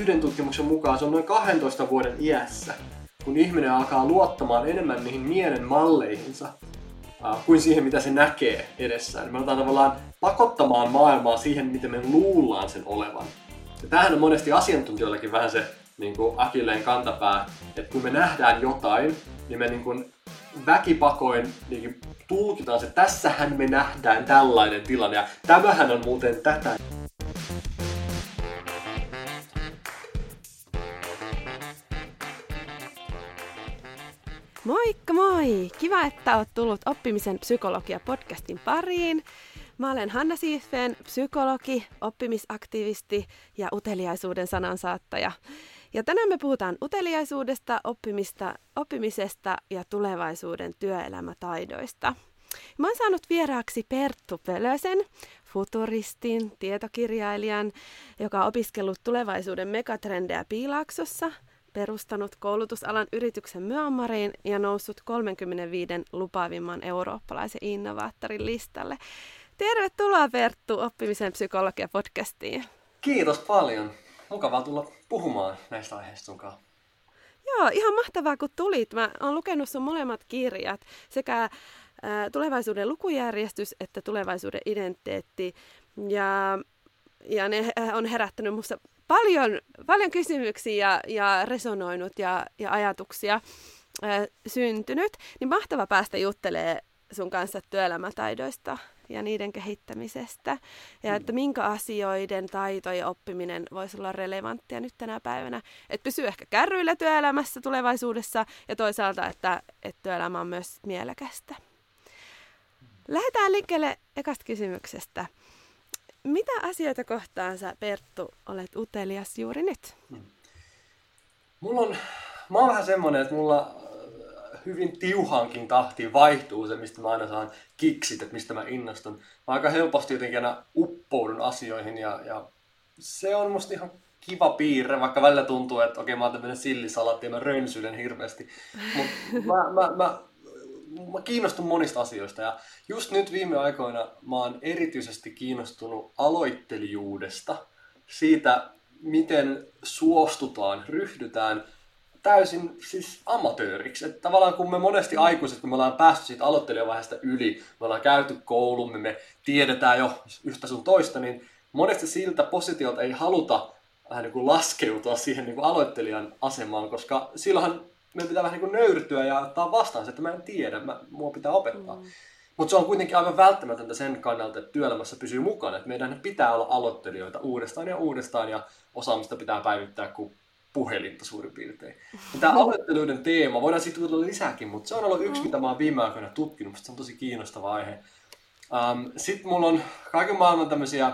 yhden tutkimuksen mukaan se on noin 12 vuoden iässä, kun ihminen alkaa luottamaan enemmän niihin mielen malleihinsa kuin siihen, mitä se näkee edessään. Me otetaan tavallaan pakottamaan maailmaa siihen, miten me luullaan sen olevan. Ja tämähän on monesti asiantuntijoillakin vähän se niin kuin akilleen kantapää, että kun me nähdään jotain, niin me niin kuin väkipakoin niin tulkitaan se, tässähän me nähdään tällainen tilanne ja tämähän on muuten tätä. Moikka moi! Kiva, että olet tullut Oppimisen psykologia podcastin pariin. Mä olen Hanna Siifeen, psykologi, oppimisaktivisti ja uteliaisuuden sanansaattaja. Ja tänään me puhutaan uteliaisuudesta, oppimista, oppimisesta ja tulevaisuuden työelämätaidoista. Mä oon saanut vieraaksi Perttu Pölösen, futuristin, tietokirjailijan, joka on opiskellut tulevaisuuden megatrendejä Piilaaksossa, perustanut koulutusalan yrityksen Myanmariin ja noussut 35 lupaavimman eurooppalaisen innovaattorin listalle. Tervetuloa Perttu Oppimisen psykologia podcastiin. Kiitos paljon. Mukavaa tulla puhumaan näistä aiheista sunkaan. Joo, ihan mahtavaa kun tulit. Mä oon lukenut sun molemmat kirjat, sekä tulevaisuuden lukujärjestys että tulevaisuuden identiteetti. Ja, ja ne on herättänyt musta paljon, paljon kysymyksiä ja, ja resonoinut ja, ja ajatuksia ää, syntynyt. Niin mahtava päästä juttelemaan sun kanssa työelämätaidoista ja niiden kehittämisestä. Ja että minkä asioiden taito ja oppiminen voisi olla relevanttia nyt tänä päivänä. Että pysyy ehkä kärryillä työelämässä tulevaisuudessa ja toisaalta, että, että työelämä on myös mielekästä. Lähdetään liikkeelle ekasta kysymyksestä. Mitä asioita kohtaan sä, Perttu, olet utelias juuri nyt? Hmm. Mulla on, mä oon vähän semmonen, että mulla hyvin tiuhankin tahtiin vaihtuu se, mistä mä aina saan kiksit, että mistä mä innostun. Mä aika helposti jotenkin aina uppoudun asioihin ja, ja se on musta ihan kiva piirre, vaikka välillä tuntuu, että okei mä oon tämmönen sillisalaatti ja mä rönsyilen hirveästi. Mutta mä, mä, mä, mä kiinnostun monista asioista ja just nyt viime aikoina mä oon erityisesti kiinnostunut aloittelijuudesta, siitä miten suostutaan, ryhdytään täysin siis amatööriksi. Että tavallaan kun me monesti aikuiset, kun me ollaan päästy siitä aloittelijavaiheesta yli, me ollaan käyty koulumme, me tiedetään jo yhtä sun toista, niin monesti siltä positiolta ei haluta vähän niin kuin laskeutua siihen niin kuin aloittelijan asemaan, koska silloinhan meidän pitää vähän niin kuin nöyrtyä ja ottaa vastaan se, että mä en tiedä, mä, mua pitää opettaa. Mm. Mutta se on kuitenkin aivan välttämätöntä sen kannalta, että työelämässä pysyy mukana. Että meidän pitää olla aloittelijoita uudestaan ja uudestaan ja osaamista pitää päivittää kuin puhelinta suurin piirtein. Tämä aloitteluiden teema, voidaan siitä tulla lisääkin, mutta se on ollut yksi, mitä mä oon viime aikoina tutkinut, se on tosi kiinnostava aihe. Um, Sitten mulla on kaiken maailman tämmöisiä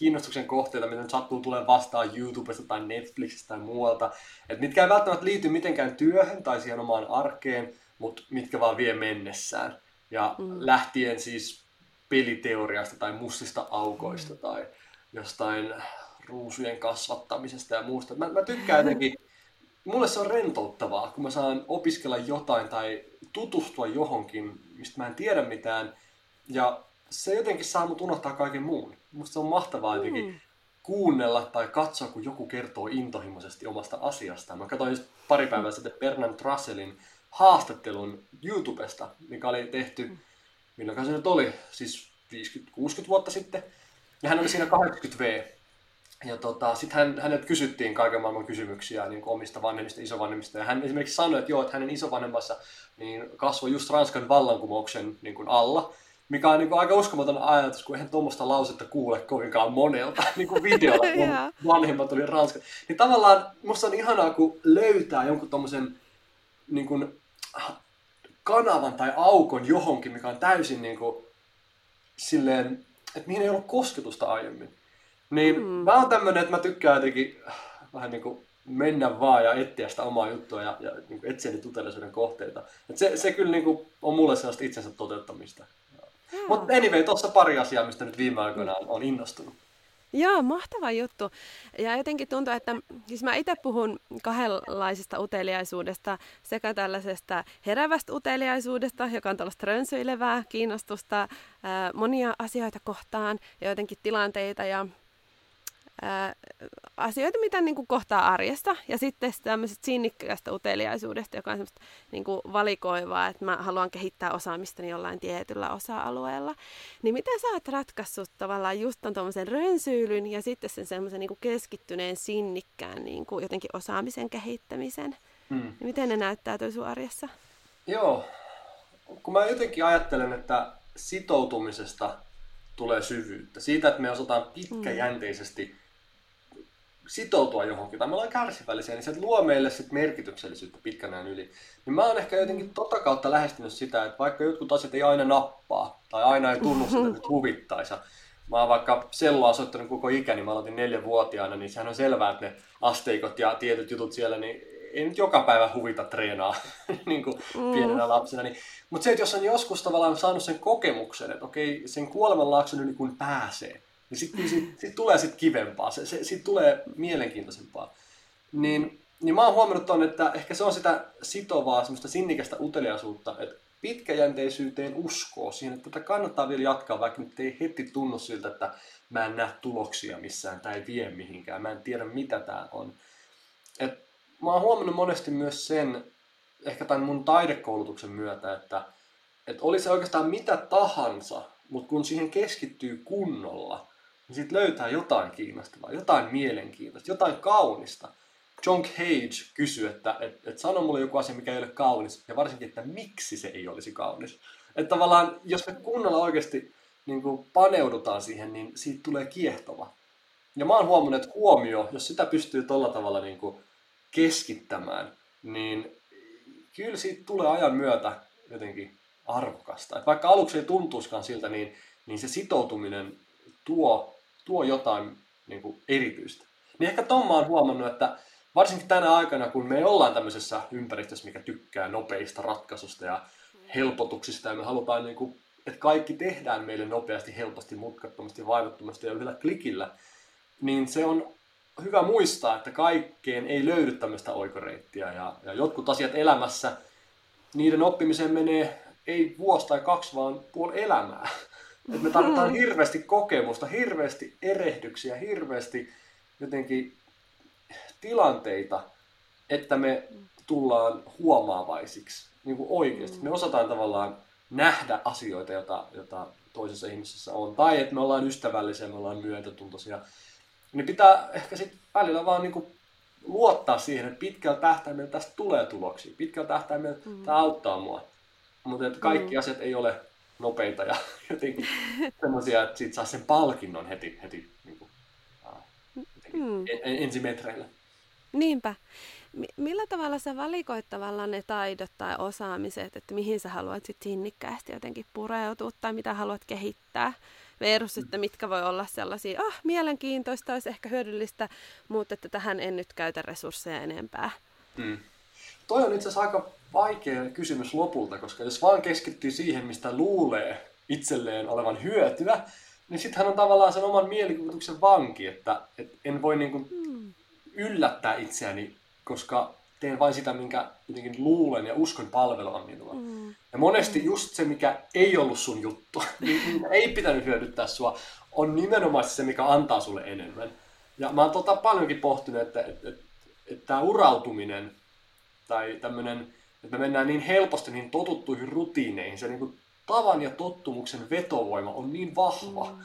kiinnostuksen kohteita, mitä nyt sattuu tulee vastaan YouTubesta tai Netflixistä tai muualta, että mitkä ei välttämättä liity mitenkään työhön tai siihen omaan arkeen, mutta mitkä vaan vie mennessään. Ja mm. lähtien siis peliteoriasta tai mustista aukoista mm. tai jostain ruusujen kasvattamisesta ja muusta. Mä, mä tykkään jotenkin, mulle se on rentouttavaa, kun mä saan opiskella jotain tai tutustua johonkin, mistä mä en tiedä mitään. Ja se jotenkin saa mut unohtaa kaiken muun. Musta se on mahtavaa jotenkin mm. kuunnella tai katsoa, kun joku kertoo intohimoisesti omasta asiastaan. Mä katsoin just pari päivää sitten Bernard Russellin haastattelun YouTubesta, mikä oli tehty, mm. milloin se nyt oli, siis 50-60 vuotta sitten. Ja hän oli siinä 80V ja tota, sitten hän, hänet kysyttiin kaiken maailman kysymyksiä niin omista vanhemmista, isovanhemmista. Ja hän esimerkiksi sanoi, että joo, että hänen isovanhemmassa niin kasvoi just Ranskan vallankumouksen niin kuin alla. Mikä on niin kuin, aika uskomaton ajatus, kun eihän tuommoista lausetta kuule kovinkaan monelta niin kuin videolla, kun vanhemmat oli Ranskan. Niin tavallaan musta on ihanaa, kun löytää jonkun tommosen niin kuin, kanavan tai aukon johonkin, mikä on täysin niin kuin, silleen, että mihin ei ollut kosketusta aiemmin. Niin mm. mä oon tämmönen, että mä tykkään jotenkin vähän niin kuin mennä vaan ja etsiä sitä omaa juttua ja, ja niin etsiä niitä kohteita. Et se, se kyllä niin kuin on mulle sellaista itsensä toteuttamista. Mutta anyway, tuossa pari asiaa, mistä nyt viime aikoina on, on innostunut. Joo, mahtava juttu. Ja jotenkin tuntuu, että siis mä itse puhun kahdenlaisesta uteliaisuudesta, sekä tällaisesta herävästä uteliaisuudesta, joka on tällaista rönsyilevää kiinnostusta ää, monia asioita kohtaan ja jotenkin tilanteita ja ää, asioita, mitä niin kuin kohtaa arjesta. Ja sitten tämmöisestä sinnikkästä uteliaisuudesta, joka on semmoista niin kuin valikoivaa, että mä haluan kehittää osaamistani jollain tietyllä osa-alueella. Niin miten sä oot ratkaissut tavallaan just ton tuommoisen rönsyylyn ja sitten sen semmoisen niin keskittyneen sinnikkään niin kuin jotenkin osaamisen kehittämisen? Hmm. Miten ne näyttää sun arjessa? Joo, kun mä jotenkin ajattelen, että sitoutumisesta tulee syvyyttä. Siitä, että me osataan pitkäjänteisesti sitoutua johonkin, tai me ollaan kärsivällisiä, niin se luo meille sit merkityksellisyyttä pitkän ajan yli. Niin mä oon ehkä jotenkin tota kautta lähestynyt sitä, että vaikka jotkut asiat ei aina nappaa, tai aina ei tunnu sitä nyt huvittaisa. Mä oon vaikka selloa soittanut koko ikäni, mä aloitin neljänvuotiaana, niin sehän on selvää, että ne asteikot ja tietyt jutut siellä, niin ei nyt joka päivä huvita treenaa niin kuin mm. pienenä lapsena. Niin, mutta se, että jos on joskus tavallaan saanut sen kokemuksen, että okei, sen kuolemanlaakson yli kun pääsee, niin sitten sit, sit tulee sit kivempaa, se, se, siitä tulee mielenkiintoisempaa. Niin, niin mä oon huomannut ton, että ehkä se on sitä sitovaa, semmoista sinnikästä uteliaisuutta, että pitkäjänteisyyteen uskoo siihen, että tätä kannattaa vielä jatkaa, vaikka nyt ei heti tunnu siltä, että mä en näe tuloksia missään, tai vie mihinkään, mä en tiedä mitä tää on. Et mä oon huomannut monesti myös sen, ehkä tämän mun taidekoulutuksen myötä, että, että oli se oikeastaan mitä tahansa, mutta kun siihen keskittyy kunnolla, niin sitten löytää jotain kiinnostavaa, jotain mielenkiintoista, jotain kaunista. John Cage kysyi, että et, et sano mulle joku asia, mikä ei ole kaunis, ja varsinkin, että miksi se ei olisi kaunis. Että tavallaan, jos me kunnolla oikeasti niin kuin paneudutaan siihen, niin siitä tulee kiehtova. Ja mä oon huomannut, että huomio, jos sitä pystyy tolla tavalla niin kuin keskittämään, niin kyllä siitä tulee ajan myötä jotenkin arvokasta. Et vaikka aluksi ei tuntuiskaan siltä, niin, niin se sitoutuminen tuo, tuo jotain niin kuin erityistä. Niin ehkä Tomma on huomannut, että varsinkin tänä aikana, kun me ollaan tämmöisessä ympäristössä, mikä tykkää nopeista ratkaisusta ja helpotuksista, ja me halutaan, niin kuin, että kaikki tehdään meille nopeasti, helposti, mutkattomasti, vaivattomasti ja yhdellä klikillä, niin se on hyvä muistaa, että kaikkeen ei löydy tämmöistä oikoreittiä. Ja, ja jotkut asiat elämässä, niiden oppimiseen menee ei vuosi tai kaksi, vaan puoli elämää. Et me tarvitaan hirveästi kokemusta, hirveästi erehdyksiä, hirveästi jotenkin tilanteita, että me tullaan huomaavaisiksi niin kuin oikeasti. Me osataan tavallaan nähdä asioita, joita, joita toisessa ihmisessä on. Tai että me ollaan ystävällisiä, me ollaan myötätuntoisia niin pitää ehkä sitten välillä vaan niinku luottaa siihen, että pitkällä tähtäimellä tästä tulee tuloksia. Pitkällä tähtäimellä mm. tämä auttaa mua. Mutta kaikki mm. asiat ei ole nopeita ja jotenkin sellaisia, että siitä saa sen palkinnon heti, heti niin kuin, mm. ensimetreillä. Niinpä. Millä tavalla sä valikoit tavallaan ne taidot tai osaamiset, että mihin sä haluat sit sinnikkäästi jotenkin pureutua tai mitä haluat kehittää? versus, että mitkä voi olla sellaisia, ah, mielenkiintoista, olisi ehkä hyödyllistä, mutta että tähän en nyt käytä resursseja enempää. Hmm. Toi on itse asiassa aika vaikea kysymys lopulta, koska jos vaan keskittyy siihen, mistä luulee itselleen olevan hyötyä, niin sitten hän on tavallaan sen oman mielikuvituksen vanki, että, että en voi niin kuin hmm. yllättää itseäni, koska teen vain sitä, minkä jotenkin luulen ja uskon palvelevan minua. Mm. Ja monesti just se, mikä ei ollut sun juttu, niin ei pitänyt hyödyttää sua, on nimenomaan se, mikä antaa sulle enemmän. Ja mä oon tota paljonkin pohtinut, että, että, että, että tämä urautuminen tai tämmöinen, että me mennään niin helposti niin totuttuihin rutiineihin, se niin kuin tavan ja tottumuksen vetovoima on niin vahva, mm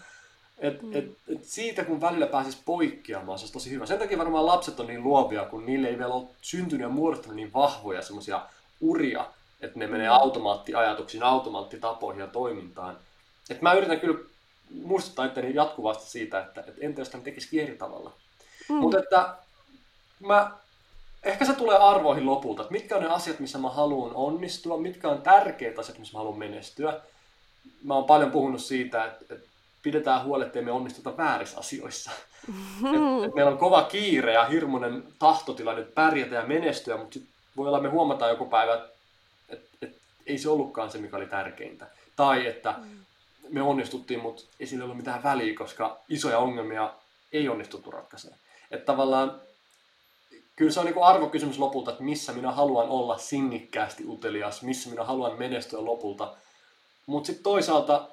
et, mm. et, et siitä kun välillä pääsisi poikkeamaan, se olisi tosi hyvä. Sen takia varmaan lapset on niin luovia, kun niille ei vielä ole syntynyt ja muodostunut niin vahvoja semmoisia uria, että ne menee mm. automaattiajatuksiin, automaattitapoihin ja toimintaan. Et mä yritän kyllä muistuttaa itteni jatkuvasti siitä, että et entä jos tämän tekisi eri tavalla. Mm. Mutta että mä, ehkä se tulee arvoihin lopulta, että mitkä on ne asiat, missä mä haluan onnistua, mitkä on tärkeät asiat, missä mä haluan menestyä. Mä oon paljon puhunut siitä, että, pidetään huoli, ettei me onnistuta väärissä asioissa. et, et meillä on kova kiire ja hirmuinen tahtotila nyt pärjätä ja menestyä, mutta sit voi olla, me huomataan joku päivä, että et, ei se ollutkaan se, mikä oli tärkeintä. Tai että me onnistuttiin, mutta ei sillä ollut mitään väliä, koska isoja ongelmia ei onnistuttu ratkaisemaan. Että tavallaan kyllä se on niin arvokysymys lopulta, että missä minä haluan olla sinnikkäästi utelias, missä minä haluan menestyä lopulta. Mutta sitten toisaalta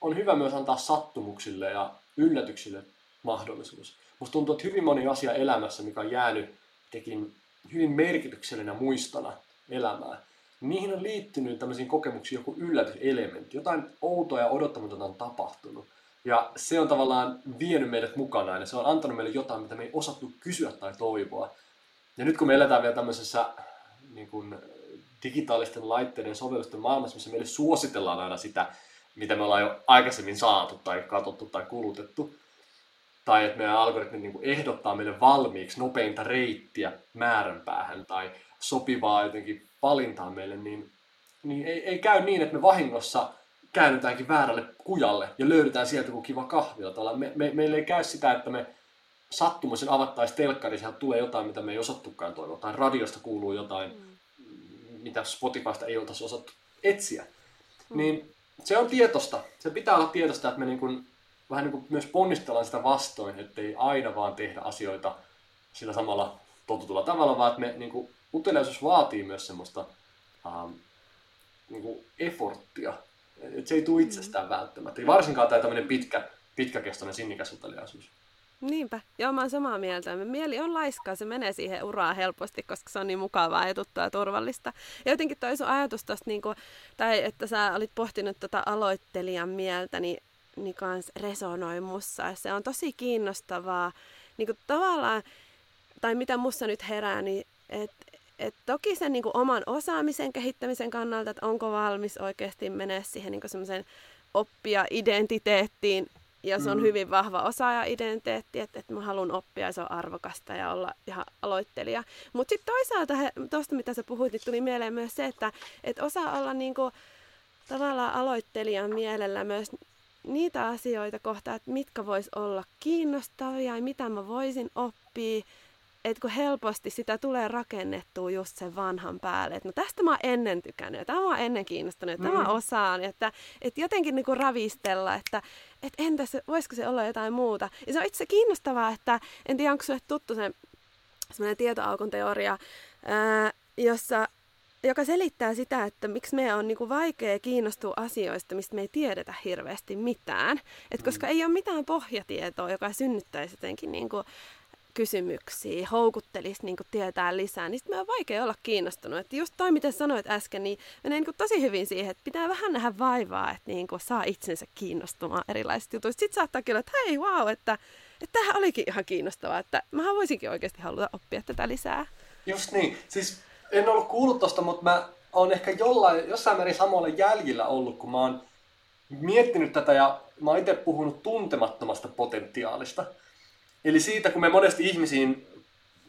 on hyvä myös antaa sattumuksille ja yllätyksille mahdollisuus. Musta tuntuu, että hyvin moni asia elämässä, mikä on jäänyt tekin hyvin merkityksellinen muistona elämää, niihin on liittynyt tämmöisiin kokemuksiin joku yllätyselementti. Jotain outoa ja odottamatonta on tapahtunut. Ja se on tavallaan vienyt meidät mukanaan ja se on antanut meille jotain, mitä me ei osattu kysyä tai toivoa. Ja nyt kun me eletään vielä tämmöisessä niin kuin, digitaalisten laitteiden sovellusten maailmassa, missä meille suositellaan aina sitä, mitä me ollaan jo aikaisemmin saatu tai katsottu tai kulutettu, tai että meidän algoritmit niin kuin ehdottaa meille valmiiksi nopeinta reittiä määränpäähän tai sopivaa jotenkin valintaa meille, niin, niin ei, ei käy niin, että me vahingossa käännytäänkin väärälle kujalle ja löydetään sieltä joku kiva kahvila. Me, me, meille ei käy sitä, että me sattumoisin avattaisiin telkkari, sieltä tulee jotain, mitä me ei osattukaan toivoa, tai radiosta kuuluu jotain, mm. mitä Spotifysta ei oltaisi osattu etsiä. Mm. Niin se on tietosta. Se pitää olla tietosta, että me niin kuin, vähän niin kuin myös ponnistellaan sitä vastoin, ettei aina vaan tehdä asioita sillä samalla totutulla tavalla, vaan että me niin kuin, uteliaisuus vaatii myös semmoista ähm, niin kuin efforttia. Et se ei tule itsestään mm. välttämättä. Ei varsinkaan tämä tämmöinen pitkä, pitkäkestoinen sinnikäs uteliaisuus. Niinpä, joo mä oon samaa mieltä. Mieli on laiskaa, se menee siihen uraan helposti, koska se on niin mukavaa ja tuttua ja turvallista. Ja jotenkin toi sun ajatus tosta, niin kuin, tai että sä olit pohtinut tota aloittelijan mieltä, niin, niin kans resonoi mussa. Se on tosi kiinnostavaa. Niin kuin tavallaan, tai mitä mussa nyt herää, niin että et toki sen niin kuin oman osaamisen kehittämisen kannalta, että onko valmis oikeasti mennä siihen niin semmoisen oppia identiteettiin, ja se on mm. hyvin vahva osaaja-identiteetti, että, että mä haluan oppia ja se on arvokasta ja olla ihan aloittelija. Mutta sitten toisaalta, tuosta mitä sä puhuit, niin tuli mieleen myös se, että, että osaa olla niinku, tavallaan aloittelijan mielellä myös niitä asioita kohtaa, että mitkä vois olla kiinnostavia ja mitä mä voisin oppia että kun helposti sitä tulee rakennettua just sen vanhan päälle, että no tästä mä oon ennen tykännyt, ja tämä mä oon ennen kiinnostunut, mm. mä osaan, että, että jotenkin niin kuin ravistella, että, että entäs voisiko se olla jotain muuta. Ja se on itse kiinnostavaa, että en tiedä onko sulle tuttu se semmoinen tietoaukon teoria, ää, jossa joka selittää sitä, että miksi meidän on niinku vaikea kiinnostua asioista, mistä me ei tiedetä hirveästi mitään. Et koska mm. ei ole mitään pohjatietoa, joka synnyttäisi jotenkin niinku kysymyksiä, houkuttelisi niin tietää lisää, niin sitten on vaikea olla kiinnostunut. Että just toi, miten sanoit äsken, niin menee niin tosi hyvin siihen, että pitää vähän nähdä vaivaa, että niin saa itsensä kiinnostumaan erilaisista jutuista. Sitten saattaa kyllä, että hei, wow, että, että tämähän olikin ihan kiinnostavaa, että mä voisinkin oikeasti haluta oppia tätä lisää. Just niin. Siis en ollut kuullut tosta, mutta mä oon ehkä jollain, jossain määrin samalla jäljillä ollut, kun mä oon miettinyt tätä ja mä oon itse puhunut tuntemattomasta potentiaalista. Eli siitä, kun me monesti ihmisiin,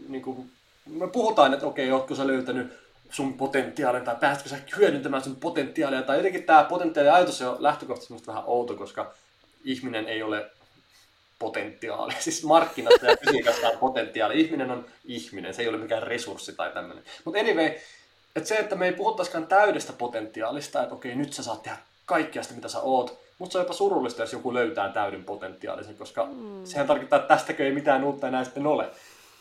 niin kuin, me puhutaan, että okei, ootko sä löytänyt sun potentiaalin tai pääsetkö sä hyödyntämään sun potentiaalia. Tai jotenkin tämä potentiaaliajatus on lähtökohtaisesti vähän outo, koska ihminen ei ole potentiaali. Siis markkinasta ja fysiikasta on potentiaali. Ihminen on ihminen, se ei ole mikään resurssi tai tämmöinen. Mutta anyway, että se, että me ei puhuttaisikaan täydestä potentiaalista, että okei, nyt sä saat tehdä kaikkea sitä, mitä sä oot, mutta se on jopa surullista, jos joku löytää täyden potentiaalisen, koska mm. sehän tarkoittaa, että tästäkö ei mitään uutta enää sitten ole.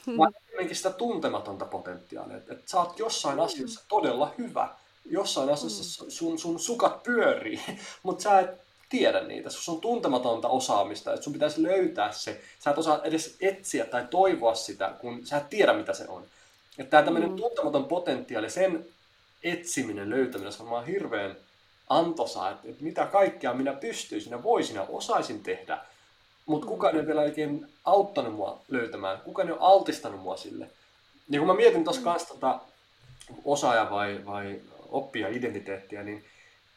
Mm. Vaan enemmänkin sitä tuntematonta potentiaalia, että, että sä oot jossain mm. asiassa todella hyvä, jossain asiassa mm. sun, sun sukat pyörii, mutta sä et tiedä niitä, sun on tuntematonta osaamista, että sun pitäisi löytää se, sä et osaa edes etsiä tai toivoa sitä, kun sä et tiedä mitä se on. Että tämä tämmöinen mm. tuntematon potentiaali, sen etsiminen, löytäminen, se on vaan hirveän antoisaa, että, että mitä kaikkea minä pystyisin ja voisin ja osaisin tehdä, mutta kukaan ei vielä oikein auttanut mua löytämään, kukaan ei ole altistanut mua sille. Ja kun mä mietin tuossa kanssa tota osaaja vai, vai oppia identiteettiä, niin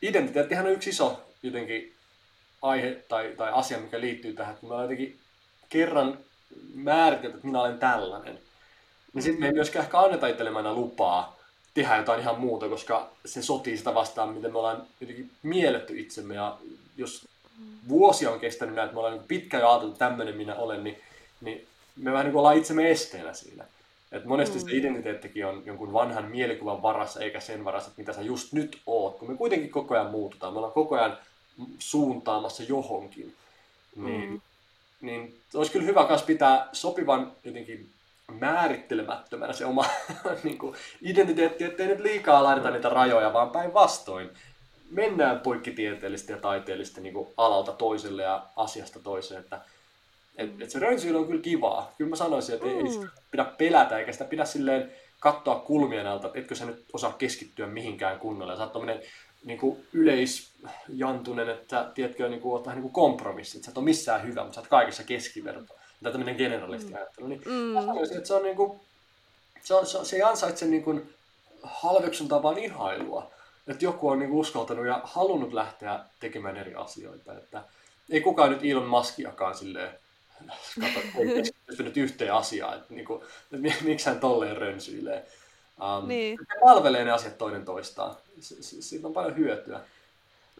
identiteettihän on yksi iso jotenkin aihe tai, tai asia, mikä liittyy tähän, että mä jotenkin kerran määritelty, että minä olen tällainen, niin sitten me ei myöskään ehkä anneta itsellemme lupaa tehdä jotain ihan muuta, koska se sotii sitä vastaan, miten me ollaan jotenkin mielletty itsemme. Ja jos vuosia on kestänyt näin, että me ollaan niin pitkään jo ajateltu, että tämmöinen minä olen, niin, niin me vähän niin kuin ollaan itsemme esteenä siinä. Et monesti mm. se identiteettikin on jonkun vanhan mielikuvan varassa, eikä sen varassa, että mitä sä just nyt oot, kun me kuitenkin koko ajan muututaan. Me ollaan koko ajan suuntaamassa johonkin. Niin, mm. niin olisi kyllä hyvä myös pitää sopivan jotenkin määrittelemättömänä se oma niin kuin, identiteetti, ettei nyt liikaa laiteta niitä rajoja, vaan päinvastoin mennään poikkitieteellisesti ja taiteellisesti niin kuin alalta toiselle ja asiasta toiseen. Että Et, et se rönsyily on kyllä kivaa. Kyllä mä sanoisin, että mm. ei sitä pidä pelätä, eikä sitä pidä silleen katsoa kulmien alta, että etkö sä nyt osaa keskittyä mihinkään kunnolla. Ja sä oot niin kuin yleisjantunen, että tiedätkö, niin kuin, oot vähän niin kuin kompromissi, että sä et ole missään hyvä, mutta sä oot kaikessa keskiverto. Tämä tämmöinen generalisti mm. ajattelu. Niin mm. sanoisin, että se on niin kuin, se, on, se, se ei ansaitse niin kuin halveksuntaa, vaan ihailua. Että joku on niin kuin uskaltanut ja halunnut lähteä tekemään eri asioita. Että ei kukaan nyt Elon Muskiakaan silleen kato, ei pystynyt yhteen asiaan, että, niin kuin, että miksi hän tolleen rönsyilee. Um, niin. Palvelee ne asiat toinen toistaan. Siitä on paljon hyötyä.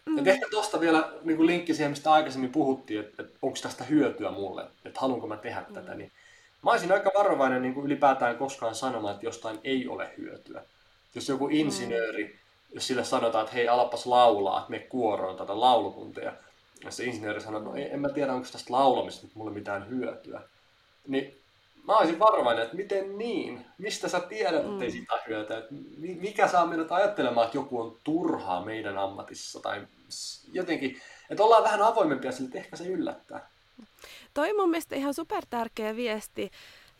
Mm. Et ehkä tuosta vielä niin kuin linkki siihen, mistä aikaisemmin puhuttiin, että, että onko tästä hyötyä mulle, että haluanko mä tehdä mm. tätä, niin mä olisin aika varovainen niin kuin ylipäätään koskaan sanomaan, että jostain ei ole hyötyä. Jos joku insinööri, mm. jos sille sanotaan, että hei, alapas laulaa, että me kuoroon tätä laulutunteja, ja se insinööri sanoo, että no en mä tiedä, onko tästä laulamista mulle mitään hyötyä. Niin mä olisin varovainen, että miten niin? Mistä sä tiedät, että ei mm. sitä hyötyä? Mikä saa meidät ajattelemaan, että joku on turhaa meidän ammatissa? Tai jotenkin, että ollaan vähän avoimempia sille, että ehkä se yllättää. Toi mun mielestä ihan super tärkeä viesti.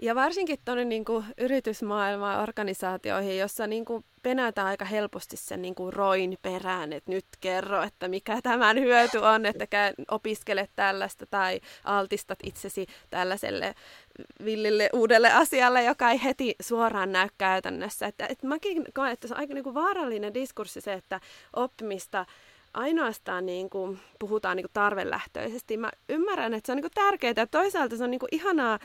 Ja varsinkin tuonne niin yritysmaailmaan organisaatioihin, jossa niin kuin penätään aika helposti sen niin kuin roin perään, että nyt kerro, että mikä tämän hyöty on, että opiskele tällaista tai altistat itsesi tällaiselle villille uudelle asialle, joka ei heti suoraan näy käytännössä. Että, että mäkin koen, että se on aika niin kuin vaarallinen diskurssi se, että oppimista ainoastaan niin kuin puhutaan niin kuin tarvelähtöisesti. Mä ymmärrän, että se on niin kuin tärkeää ja toisaalta se on niin kuin ihanaa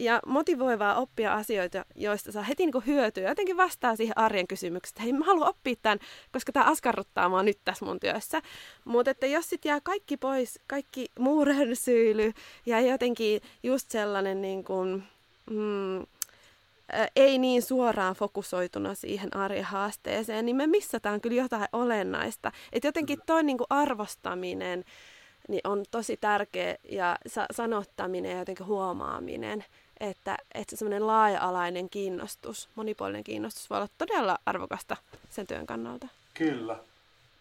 ja motivoivaa oppia asioita, joista saa heti niin hyötyä. Jotenkin vastaa siihen arjen kysymykseen, että hei mä haluan oppia tämän, koska tämä askarruttaa mua nyt tässä mun työssä. Mutta että jos sitten jää kaikki pois, kaikki muu rönsyily ja jotenkin just sellainen niin kuin, mm, ei niin suoraan fokusoituna siihen arjen haasteeseen, niin me missataan kyllä jotain olennaista. Että jotenkin toi niin kuin arvostaminen niin on tosi tärkeä ja sa- sanottaminen ja jotenkin huomaaminen että, että semmoinen laaja-alainen kiinnostus, monipuolinen kiinnostus voi olla todella arvokasta sen työn kannalta. Kyllä.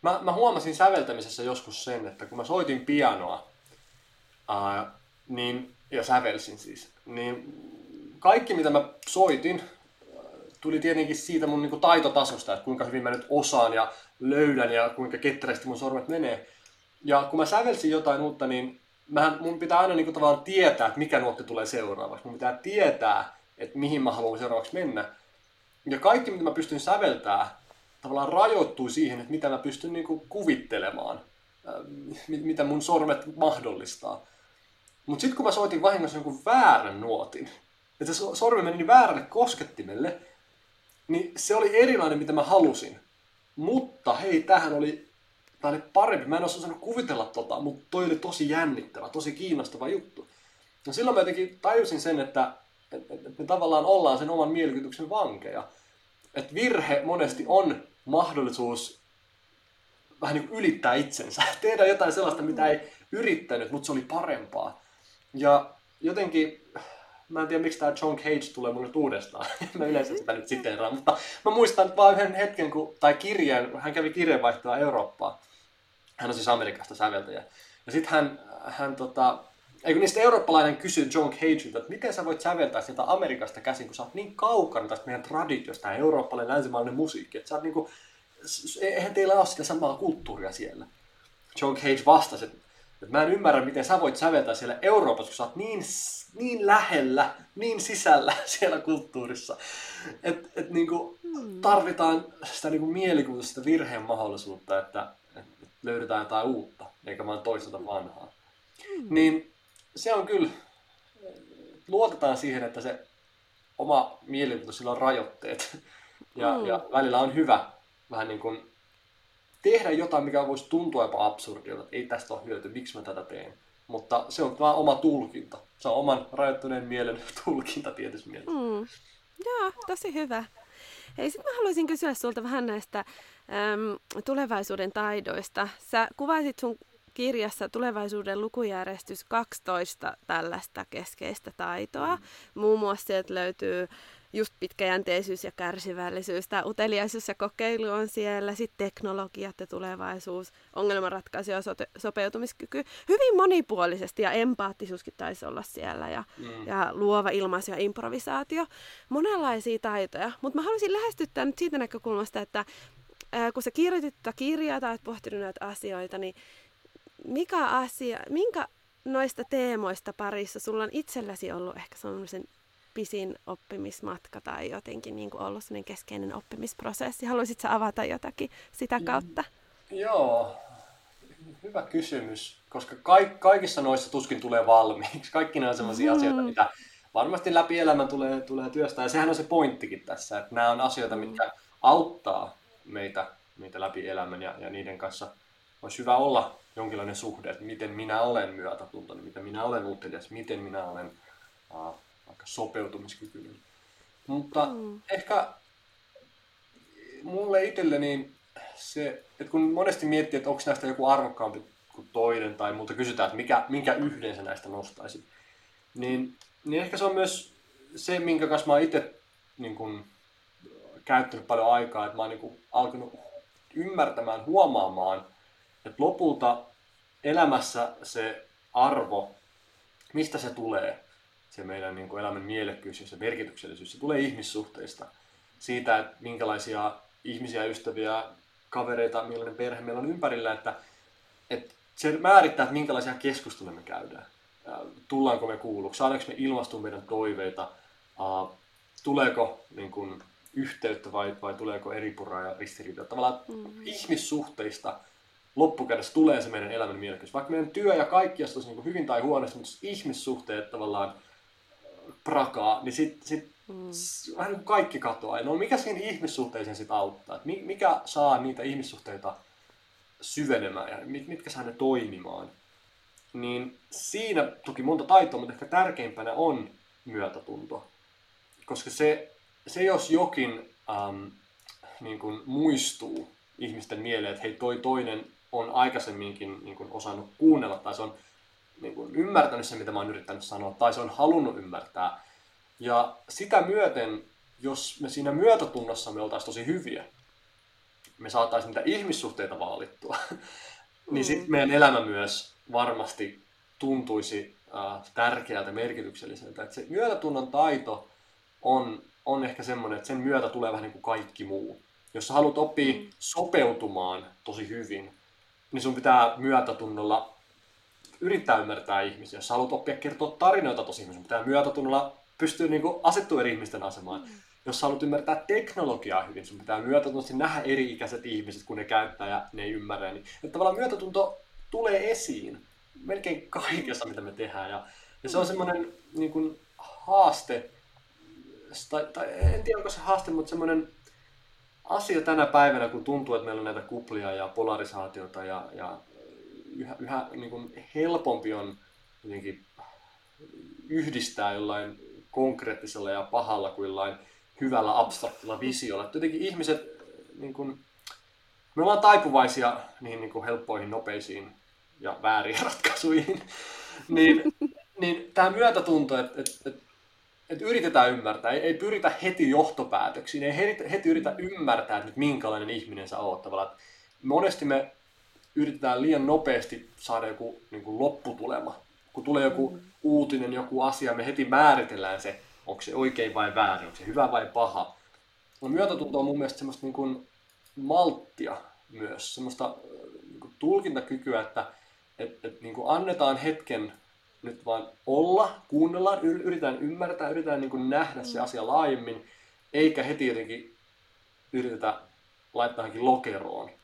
Mä, mä huomasin säveltämisessä joskus sen, että kun mä soitin pianoa ää, niin, ja sävelsin siis, niin kaikki mitä mä soitin tuli tietenkin siitä mun niin kuin, taitotasosta, että kuinka hyvin mä nyt osaan ja löydän ja kuinka ketterästi mun sormet menee. Ja kun mä sävelsin jotain uutta, niin mähän, mun pitää aina niin tavallaan tietää, että mikä nuotti tulee seuraavaksi. Mun pitää tietää, että mihin mä haluan seuraavaksi mennä. Ja kaikki, mitä mä pystyn säveltää, tavallaan rajoittuu siihen, että mitä mä pystyn niin kuin kuvittelemaan, mitä mun sormet mahdollistaa. Mutta sitten kun mä soitin vahingossa jonkun väärän nuotin, että se sormi meni väärälle koskettimelle, niin se oli erilainen, mitä mä halusin. Mutta hei, tähän oli tämä oli parempi. Mä en olisi osannut kuvitella tota, mutta toi oli tosi jännittävä, tosi kiinnostava juttu. No silloin mä jotenkin tajusin sen, että, että, me tavallaan ollaan sen oman mielikuvituksen vankeja. Että virhe monesti on mahdollisuus vähän niin kuin ylittää itsensä. Tehdä jotain sellaista, mitä ei yrittänyt, mutta se oli parempaa. Ja jotenkin, mä en tiedä miksi tämä John Cage tulee mulle uudestaan. mä yleensä sitä nyt siteeraan, mutta mä muistan vaan yhden hetken, kun, tai kirjeen, hän kävi kirjeenvaihtoa Eurooppaan hän on siis Amerikasta säveltäjä. Ja sitten hän, hän tota, eikö niistä eurooppalainen kysyi John Cageilta, että miten sä voit säveltää sieltä Amerikasta käsin, kun sä oot niin kaukana tästä meidän traditiosta, tämä eurooppalainen länsimainen musiikki, että sä oot niinku, eihän teillä ole sitä samaa kulttuuria siellä. John Cage vastasi, että, että mä en ymmärrä, miten sä voit säveltää siellä Euroopassa, kun sä oot niin, niin lähellä, niin sisällä siellä kulttuurissa. Että et, niinku, hmm. tarvitaan sitä niinku mielikuvitusta, sitä virheen mahdollisuutta, että löydetään jotain uutta, eikä vaan toisaalta vanhaa. Mm. Niin se on kyllä, luotetaan siihen, että se oma mielikuvitus, sillä on rajoitteet. Ja, mm. ja välillä on hyvä vähän niin kuin tehdä jotain, mikä voisi tuntua jopa absurdilta, että ei tästä ole hyöty, miksi mä tätä teen. Mutta se on vaan oma tulkinta. Se on oman rajoittuneen mielen tulkinta tietysti mielessä. Mm. Joo, tosi hyvä. Hei, sitten mä haluaisin kysyä sulta vähän näistä äm, tulevaisuuden taidoista. Sä kuvasit sun kirjassa Tulevaisuuden lukujärjestys 12 tällaista keskeistä taitoa. Mm. Muun muassa sieltä löytyy just pitkäjänteisyys ja kärsivällisyys, tämä uteliaisuus ja kokeilu on siellä, sitten teknologiat ja tulevaisuus, ongelmanratkaisu ja sote- sopeutumiskyky. Hyvin monipuolisesti ja empaattisuuskin taisi olla siellä ja, mm. ja luova ilmaisu ja improvisaatio. Monenlaisia taitoja, mutta mä haluaisin lähestyttää nyt siitä näkökulmasta, että ää, kun sä kirjoitit tätä kirjaa tai oot pohtinut näitä asioita, niin mikä asia, minkä noista teemoista parissa sulla on itselläsi ollut ehkä sellaisen pisin oppimismatka tai jotenkin niin kuin ollut sellainen keskeinen oppimisprosessi? Haluaisitko avata jotakin sitä mm. kautta? Mm, joo, hyvä kysymys, koska kaik, kaikissa noissa tuskin tulee valmiiksi. Kaikki nämä on sellaisia mm. asioita, mitä varmasti läpi elämän tulee, tulee työstää. Ja sehän on se pointtikin tässä, että nämä on asioita, mm. mitkä auttaa meitä, meitä läpi elämän ja, ja niiden kanssa olisi hyvä olla jonkinlainen suhde, että miten minä olen myötätuntoinen, miten minä olen utelias, miten minä olen uh, vaikka sopeutumiskykyinen. Mutta mm. ehkä mulle itselleni se, että kun monesti miettii, että onko näistä joku arvokkaampi kuin toinen tai muuta kysytään, että mikä, minkä yhden sä näistä nostaisit, niin, niin ehkä se on myös se, minkä kanssa mä oon itse niin kun, käyttänyt paljon aikaa, että mä oon niin kun, alkanut ymmärtämään, huomaamaan, että lopulta elämässä se arvo, mistä se tulee, se meidän niin kuin elämän mielekkyys ja se merkityksellisyys, se tulee ihmissuhteista. Siitä, että minkälaisia ihmisiä, ystäviä, kavereita, millainen perhe meillä on ympärillä, että, että se määrittää, että minkälaisia keskusteluja me käydään. Tullaanko me kuulluksi, saadaanko me ilmastua meidän toiveita, tuleeko niin kuin, yhteyttä vai, vai tuleeko eri puraa ja ristiriitoja. Tavallaan mm. ihmissuhteista loppukädessä tulee se meidän elämän mielekkyys. Vaikka meidän työ ja kaikki olisi niin hyvin tai huonosti, mutta ihmissuhteet tavallaan prakaa, niin sitten sit, mm. vähän niin kaikki katoaa. No mikä siinä ihmissuhteeseen sitten auttaa? Et mikä saa niitä ihmissuhteita syvenemään ja mitkä saa ne toimimaan? Niin siinä toki monta taitoa, mutta ehkä tärkeimpänä on myötätunto. Koska se, se jos jokin ähm, niin kuin muistuu ihmisten mieleen, että hei toi toinen on aikaisemminkin niin kuin osannut kuunnella tai se on niin kuin ymmärtänyt se, mitä mä oon yrittänyt sanoa, tai se on halunnut ymmärtää. Ja sitä myöten, jos me siinä myötätunnossa me oltaisiin tosi hyviä, me saataisiin niitä ihmissuhteita vaalittua, niin sitten mm. meidän elämä myös varmasti tuntuisi äh, tärkeältä, merkitykselliseltä. Et se myötätunnon taito on, on ehkä semmoinen, että sen myötä tulee vähän niin kuin kaikki muu. Jos sä haluat oppia mm. sopeutumaan tosi hyvin, niin sun pitää myötätunnolla yrittää ymmärtää ihmisiä. Jos haluat oppia kertoa tarinoita tosi sun pitää myötätunnolla pystyä niin asettua eri ihmisten asemaan. Mm. Jos haluat ymmärtää teknologiaa hyvin, sun pitää myötätunnosti nähdä eri-ikäiset ihmiset, kun ne käyttää ja ne ei ymmärrä. Niin, että tavallaan myötätunto tulee esiin melkein kaikessa, mitä me tehdään. Ja, ja se on semmoinen niin kuin, haaste, tai, tai en tiedä onko se haaste, mutta semmoinen asia tänä päivänä, kun tuntuu, että meillä on näitä kuplia ja polarisaatiota ja, ja yhä, yhä niin kuin helpompi on jotenkin yhdistää jollain konkreettisella ja pahalla kuin jollain hyvällä abstraktilla visiolla. Että jotenkin ihmiset, niin kuin, me ollaan taipuvaisia niihin niin kuin helppoihin, nopeisiin ja väärin ratkaisuihin, niin, niin tämä myötätunto, että, että, että, että yritetään ymmärtää, ei, ei pyritä heti johtopäätöksiin, ei heti, heti yritä ymmärtää, että minkälainen ihminen sä oot tavallaan. Monesti me yritetään liian nopeasti saada joku niin kuin lopputulema. Kun tulee joku mm. uutinen, joku asia, me heti määritellään se, onko se oikein vai väärin, onko se hyvä vai paha. No, myötätunto on mun mielestä semmoista niin kuin malttia myös, semmoista niin kuin tulkintakykyä, että et, et, niin kuin annetaan hetken nyt vaan olla, kuunnellaan, yritetään ymmärtää, yritetään niin kuin nähdä se mm. asia laajemmin, eikä heti jotenkin yritetä laittaa johonkin lokeroon.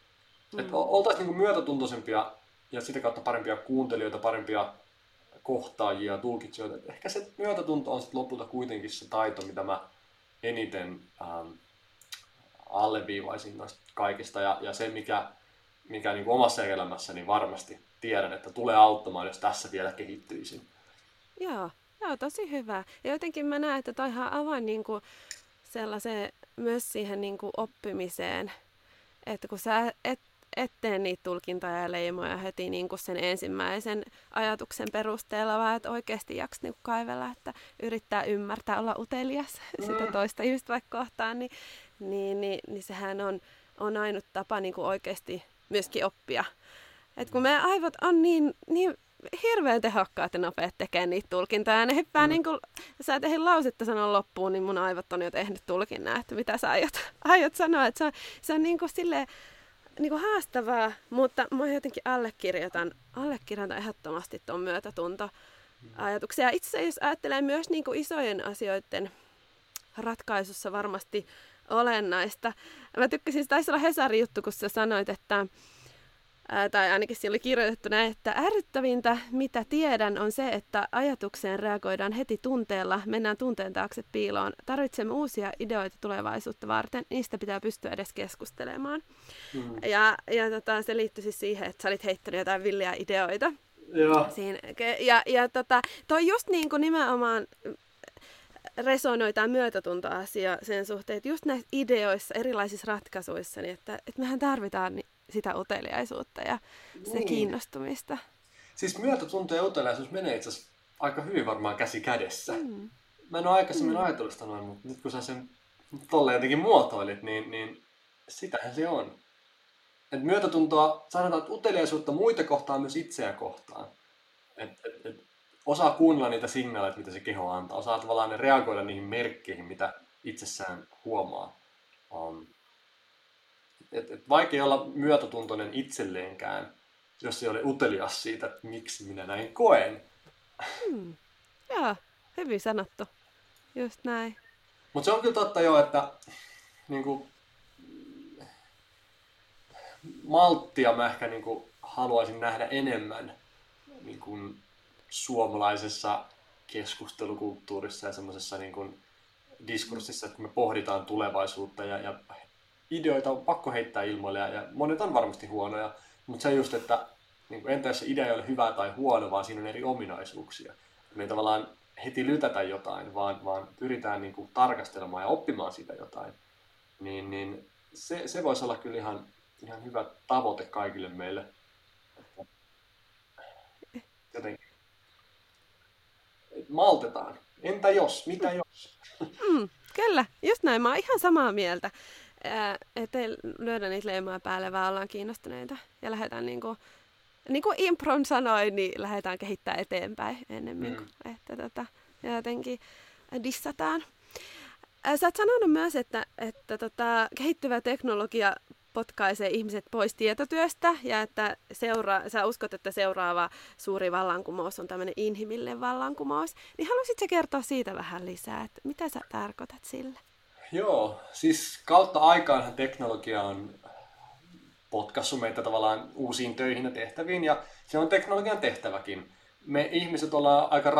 Mm. Että oltaisiin niin myötätuntoisempia ja sitä kautta parempia kuuntelijoita, parempia kohtaajia, tulkitsijoita. Et ehkä se myötätunto on sitten lopulta kuitenkin se taito, mitä mä eniten ähm, alleviivaisin noista kaikista. Ja, ja se, mikä, mikä niin omassa elämässäni varmasti tiedän, että tulee auttamaan, jos tässä vielä kehittyisin. Joo, joo tosi hyvä. Ja jotenkin mä näen, että toihan avain niin kuin sellaiseen, myös siihen niin kuin oppimiseen, että kun sä et ettei niitä tulkintoja ja leimoja heti niin kuin sen ensimmäisen ajatuksen perusteella, vaan että oikeasti jaks niin kaivella, että yrittää ymmärtää, olla utelias mm. sitä toista ihmistä vaikka kohtaan, niin, niin, niin, niin sehän on, on ainut tapa niin kuin oikeasti myöskin oppia. Et kun meidän aivot on niin, niin hirveän tehokkaat ja nopeat tekee niitä tulkintoja. Ja ne hyppää mm. niin kuin, sä et ehdi lausetta sanoa loppuun, niin mun aivot on jo tehnyt tulkinnan, että mitä sä aiot, aiot sanoa. Että se on, se on niin kuin silleen, niin kuin haastavaa, mutta mä jotenkin allekirjoitan, allekirjoitan ehdottomasti tuon myötätunto ajatuksia. Itse asiassa jos ajattelee myös niin kuin isojen asioiden ratkaisussa varmasti olennaista. Mä tykkäsin, taisi olla Hesarin juttu, kun sä sanoit, että ää, tai ainakin siellä oli kirjoitettu näin, että ärryttävintä, mitä tiedän, on se, että ajatukseen reagoidaan heti tunteella, mennään tunteen taakse piiloon. Tarvitsemme uusia ideoita tulevaisuutta varten, niistä pitää pystyä edes keskustelemaan. Mm. Ja, ja tota, se liittyi siis siihen, että sä olit heittänyt jotain villiä ideoita. Joo. Siinä, ja, ja tota, toi just niin kuin nimenomaan resonoi tämä myötätuntoasia sen suhteen, että just näissä ideoissa, erilaisissa ratkaisuissa, niin että, että mehän tarvitaan sitä uteliaisuutta ja se niin. kiinnostumista. Siis myötätunto ja uteliaisuus menee itse asiassa aika hyvin varmaan käsi kädessä. Mm. Mä en ole aikaisemmin mm. ajatellut sitä noin, mutta nyt kun sä sen tolle jotenkin muotoilit, niin, niin sitähän se on. Et myötätuntoa, sanotaan, että uteliaisuutta muita kohtaan myös itseä kohtaan. Et, et, et osaa kuunnella niitä signaaleja, mitä se keho antaa. Osaa tavallaan reagoida niihin merkkeihin, mitä itsessään huomaa. Um, et, et vaikea olla myötätuntoinen itselleenkään, jos ei ole utelias siitä, että miksi minä näin koen. Hmm. Joo, hyvin sanottu. Just näin. Mutta se on kyllä totta jo, että niin kuin, malttia mä ehkä niin kuin, haluaisin nähdä enemmän niin kuin, suomalaisessa keskustelukulttuurissa ja semmoisessa niin diskurssissa, että kun me pohditaan tulevaisuutta ja, ja ideoita on pakko heittää ilmoille ja, monet on varmasti huonoja, mutta se just, että niin kuin, entä jos se idea ei ole hyvä tai huono, vaan siinä on eri ominaisuuksia. Me ei tavallaan heti lytätä jotain, vaan, vaan pyritään niin kuin, tarkastelemaan ja oppimaan siitä jotain. Niin, niin se, se voisi olla kyllä ihan, ihan hyvä tavoite kaikille meille. Jotenkin. Maltetaan. Entä jos? Mitä jos? Mm, kyllä, just näin. Mä oon ihan samaa mieltä ettei lyödä niitä leimoja päälle, vaan ollaan kiinnostuneita ja lähdetään niin kuin, niin kuin Impron sanoi, niin lähdetään kehittämään eteenpäin ennemmin mm. kuin, että tota, jotenkin dissataan. Sä oot sanonut myös, että, että tota, kehittyvä teknologia potkaisee ihmiset pois tietotyöstä ja että seura- sä uskot, että seuraava suuri vallankumous on tämmöinen inhimillinen vallankumous. Niin haluaisitko kertoa siitä vähän lisää, että mitä sä tarkoitat sillä? Joo, siis kautta aikaanhan teknologia on potkassut meitä tavallaan uusiin töihin ja tehtäviin, ja se on teknologian tehtäväkin. Me ihmiset ollaan aika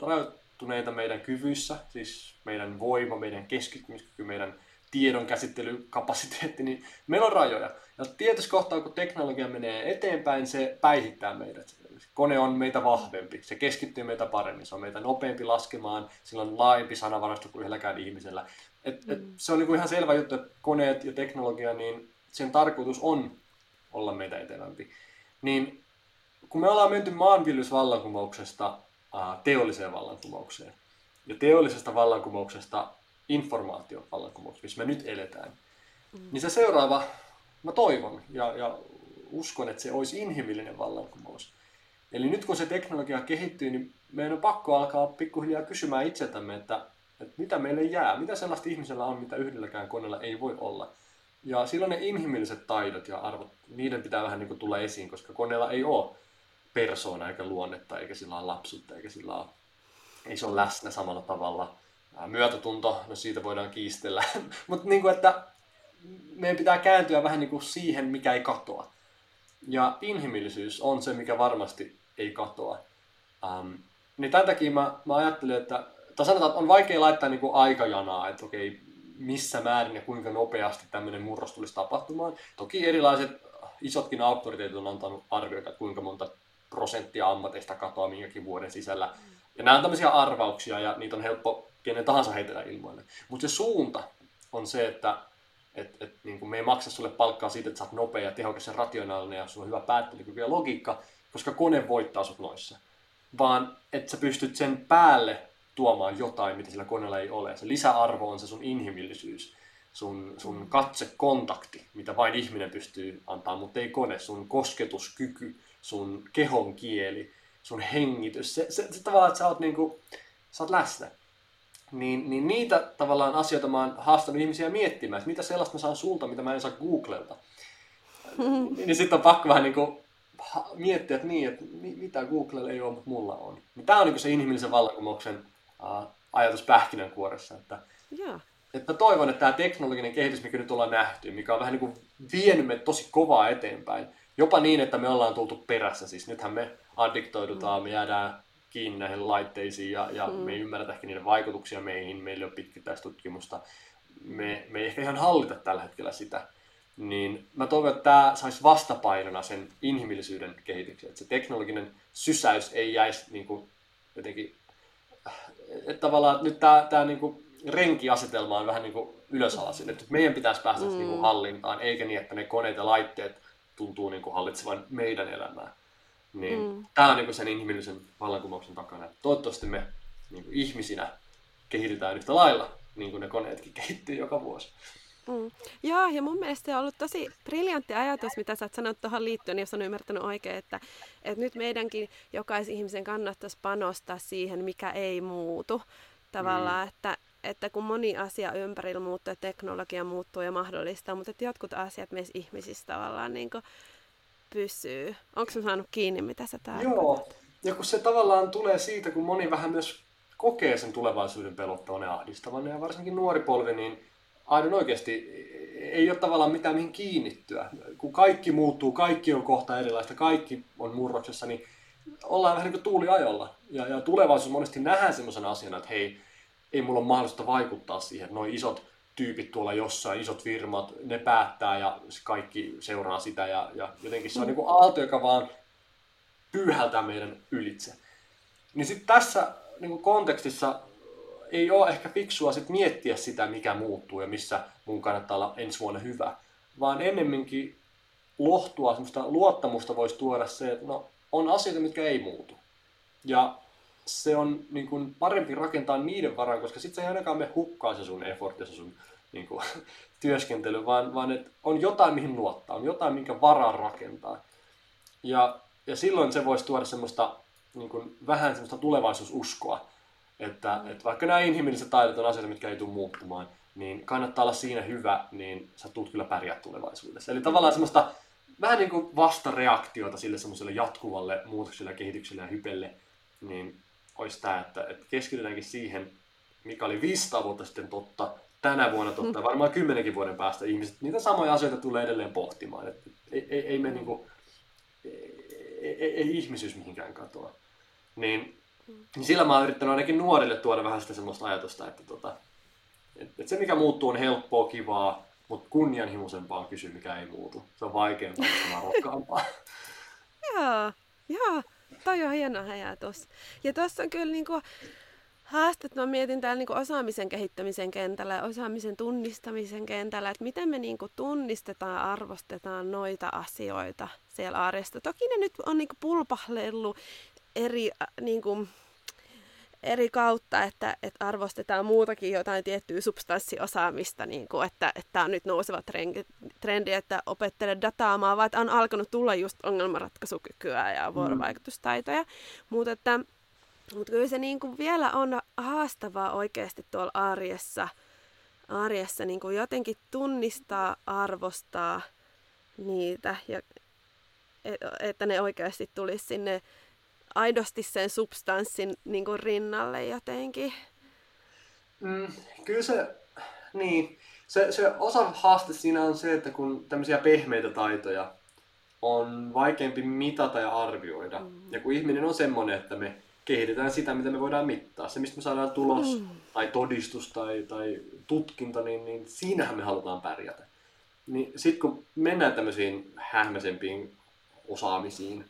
rajoittuneita meidän kyvyissä, siis meidän voima, meidän keskittymiskyky, meidän tiedon käsittelykapasiteetti, niin meillä on rajoja. Ja tietysti kohtaa, kun teknologia menee eteenpäin, se päihittää meidät. Kone on meitä vahvempi, se keskittyy meitä paremmin, se on meitä nopeampi laskemaan, sillä on laajempi sanavarasto kuin yhdelläkään ihmisellä. Et, mm. et se on niinku ihan selvä juttu, että koneet ja teknologia, niin sen tarkoitus on olla meitä etevämpi. Niin kun me ollaan menty maanviljelysvallankumouksesta teolliseen vallankumoukseen, ja teollisesta vallankumouksesta informaatiovallankumoukseen, missä me nyt eletään, mm. niin se seuraava, mä toivon ja, ja uskon, että se olisi inhimillinen vallankumous. Eli nyt kun se teknologia kehittyy, niin meidän on pakko alkaa pikkuhiljaa kysymään itseltämme, että että mitä meille jää, mitä sellaista ihmisellä on, mitä yhdelläkään koneella ei voi olla. Ja silloin ne inhimilliset taidot ja arvot, niiden pitää vähän niin kuin tulla esiin, koska koneella ei ole persoona eikä luonnetta, eikä sillä ole lapsuutta, eikä sillä ole, ei se ole läsnä samalla tavalla. Myötätunto, no siitä voidaan kiistellä, mutta niin kuin, että meidän pitää kääntyä vähän niin kuin siihen, mikä ei katoa. Ja inhimillisyys on se, mikä varmasti ei katoa. Um, niin tämän takia mä, mä ajattelin, että tai sanotaan, että on vaikea laittaa niin kuin aikajanaa, että okei, missä määrin ja kuinka nopeasti tämmöinen murros tulisi tapahtumaan. Toki erilaiset isotkin auktoriteetit on antanut arvioita, että kuinka monta prosenttia ammateista katoaa minkäkin vuoden sisällä. Ja nämä on tämmöisiä arvauksia ja niitä on helppo kenen tahansa heitellä ilmoille. Mutta se suunta on se, että, et, et, niin kuin me ei maksa sulle palkkaa siitä, että sä oot nopea ja tehokas ja rationaalinen ja sulla on hyvä päättelykyky ja logiikka, koska kone voittaa sut noissa. Vaan että sä pystyt sen päälle tuomaan jotain, mitä sillä koneella ei ole. Se lisäarvo on se sun inhimillisyys, sun, sun katsekontakti, mitä vain ihminen pystyy antaa, mutta ei kone, sun kosketuskyky, sun kehon kieli, sun hengitys, se, se, se tavallaan, että sä oot, niinku, sä oot läsnä. Niin, niin niitä tavallaan asioita mä oon haastanut ihmisiä miettimään, että mitä sellaista mä saan sulta, mitä mä en saa Googlelta. niin sitten on pakko vähän niinku miettiä, että niin, että mitä Googlella ei ole, mutta mulla on. Niin Tämä on niinku se inhimillisen vallankumouksen ajatus pähkinänkuoressa, että, Joo. että toivon, että tämä teknologinen kehitys, mikä nyt ollaan nähty, mikä on vähän niin kuin vienyt me tosi kovaa eteenpäin, jopa niin, että me ollaan tultu perässä. Siis nythän me addiktoidutaan, me jäädään kiinni näihin laitteisiin ja, ja mm. me ei ymmärretä ehkä niiden vaikutuksia meihin, meillä ei ole pitkittäistutkimusta, me, me ei ehkä ihan hallita tällä hetkellä sitä. Niin mä toivon, että tämä saisi vastapainona sen inhimillisyyden kehityksen, että se teknologinen sysäys ei jäisi niin kuin jotenkin, että tavallaan että nyt tämä, tämä niin kuin renkiasetelma on vähän niin kuin ylösalaisin, että meidän pitäisi päästä mm. niin kuin hallintaan, eikä niin, että ne koneet ja laitteet tuntuu niin kuin hallitsevan meidän elämää. Niin mm. Tämä on niin kuin sen inhimillisen vallankumouksen takana. Toivottavasti me niin kuin ihmisinä kehitytään yhtä lailla, niin kuin ne koneetkin kehittyy joka vuosi. Mm. Joo, ja mun mielestä se on ollut tosi briljantti ajatus, mitä sä oot sanonut tuohon liittyen, jos on ymmärtänyt oikein, että, että nyt meidänkin jokaisen ihmisen kannattaisi panostaa siihen, mikä ei muutu. Tavallaan, mm. että, että kun moni asia ympärillä muuttuu ja teknologia muuttuu ja mahdollistaa, mutta että jotkut asiat meissä ihmisissä tavallaan niin pysyy. Onko se saanut kiinni, mitä sä tarkoitat? Joo, ja kun se tavallaan tulee siitä, kun moni vähän myös kokee sen tulevaisuuden pelottavan ja ahdistavan, ja varsinkin nuori polvi, niin aivan oikeasti ei ole tavallaan mitään mihin kiinnittyä. Kun kaikki muuttuu, kaikki on kohta erilaista, kaikki on murroksessa, niin ollaan vähän niin kuin tuuliajolla. Ja, ja tulevaisuus monesti nähdään sellaisena asiana, että hei, ei mulla ole mahdollista vaikuttaa siihen. Noin isot tyypit tuolla jossain, isot firmat, ne päättää ja kaikki seuraa sitä. Ja, ja jotenkin se on niin kuin aalto, joka vaan pyyhältää meidän ylitse. Niin sitten tässä niin kuin kontekstissa ei ole ehkä fiksua sit miettiä sitä, mikä muuttuu ja missä mun kannattaa olla ensi vuonna hyvä, vaan ennemminkin lohtua, semmoista luottamusta voisi tuoda se, että no, on asioita, mitkä ei muutu. Ja se on niin kuin, parempi rakentaa niiden varaan, koska sitten se ei ainakaan me hukkaa se sun effort ja se sun niin kuin, työskentely, vaan, vaan että on jotain, mihin luottaa, on jotain, minkä varaan rakentaa. Ja, ja silloin se voisi tuoda semmoista niin kuin, vähän semmoista tulevaisuususkoa, että, että vaikka nämä inhimilliset taidot on asioita, mitkä ei tule muuttumaan, niin kannattaa olla siinä hyvä, niin sä tulet kyllä pärjää tulevaisuudessa. Eli tavallaan semmoista vähän niin kuin vastareaktiota sille semmoiselle jatkuvalle muutokselle, kehitykselle ja hypelle, niin olisi tämä, että, että keskitytäänkin siihen, mikä oli 500 vuotta sitten totta, tänä vuonna totta, varmaan kymmenenkin vuoden päästä ihmiset niitä samoja asioita tulee edelleen pohtimaan. Että ei, ei, ei me niinku, ei, ei, ei ihmisyys mihinkään katoa. Niin niin sillä mä oon yrittänyt ainakin nuorille tuoda vähän sitä semmoista ajatusta, että, tota, että, että se mikä muuttuu on helppoa, kivaa, mutta kunnianhimoisempaa on kysy, mikä ei muutu. Se on vaikeampaa, ja rokkaampaa. joo, joo. Toi on hieno ajatus. Ja tuossa on kyllä niinku haastet, mä mietin täällä niinku osaamisen kehittämisen kentällä ja osaamisen tunnistamisen kentällä, että miten me niinku tunnistetaan, arvostetaan noita asioita siellä arjesta. Toki ne nyt on niinku pulpahlellut eri, äh, niin kuin, eri kautta, että, että arvostetaan muutakin jotain tiettyä substanssiosaamista, niin kuin, että, että on nyt nouseva trendi, trendi, että opettele dataamaan, vaan että on alkanut tulla just ongelmanratkaisukykyä ja mm. vuorovaikutustaitoja. Mm. Mutta, että, mutta kyllä se niin kuin vielä on haastavaa oikeasti tuolla arjessa, arjessa niin kuin jotenkin tunnistaa, arvostaa niitä ja e, että ne oikeasti tulisi sinne aidosti sen substanssin niin kuin rinnalle jotenkin. Mm, kyllä se, niin, se, se osa haaste siinä on se, että kun tämmöisiä pehmeitä taitoja on vaikeampi mitata ja arvioida. Mm. Ja kun ihminen on semmoinen, että me kehitetään sitä, mitä me voidaan mittaa. Se, mistä me saadaan tulos mm. tai todistus tai, tai tutkinto, niin, niin siinähän me halutaan pärjätä. Niin sitten kun mennään tämmöisiin hähmäisempiin osaamisiin,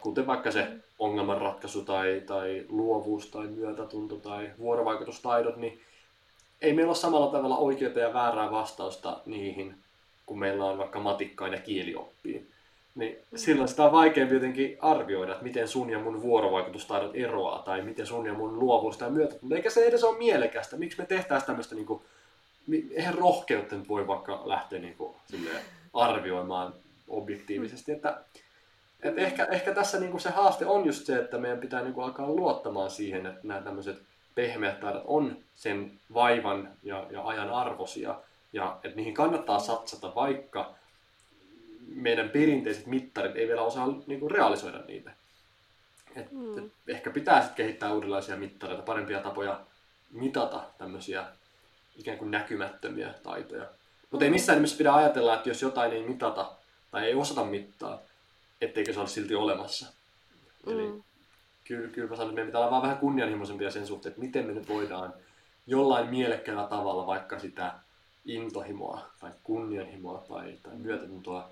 kuten vaikka se ongelmanratkaisu tai, tai luovuus tai myötätunto tai vuorovaikutustaidot, niin ei meillä ole samalla tavalla oikeaa ja väärää vastausta niihin, kun meillä on vaikka matikkaan ja kielioppiin. Niin mm. silloin sitä on vaikeampi jotenkin arvioida, että miten sun ja mun vuorovaikutustaidot eroaa, tai miten sun ja mun luovuus tai myötä. Eikä se edes ole mielekästä. Miksi me tehtäisiin tämmöistä, niin kuin, eihän rohkeutta nyt voi vaikka lähteä niin kuin, arvioimaan objektiivisesti. Että, että ehkä, ehkä tässä niin kuin se haaste on just se, että meidän pitää niin kuin alkaa luottamaan siihen, että nämä tämmöiset pehmeät taidot on sen vaivan ja, ja ajan arvosia, ja että niihin kannattaa satsata, vaikka meidän perinteiset mittarit ei vielä osaa niin kuin realisoida niitä. Et, mm. et ehkä pitää sitten kehittää uudenlaisia mittareita, parempia tapoja mitata tämmöisiä ikään kuin näkymättömiä taitoja. Mutta ei missään nimessä pidä ajatella, että jos jotain ei mitata tai ei osata mittaa, etteikö se ole silti olemassa. Mm. Eli kyllä, kyllä mä sanon, että meidän pitää olla vaan vähän kunnianhimoisempia sen suhteen, että miten me nyt voidaan jollain mielekkäällä tavalla vaikka sitä intohimoa tai kunnianhimoa tai, tai myötätuntoa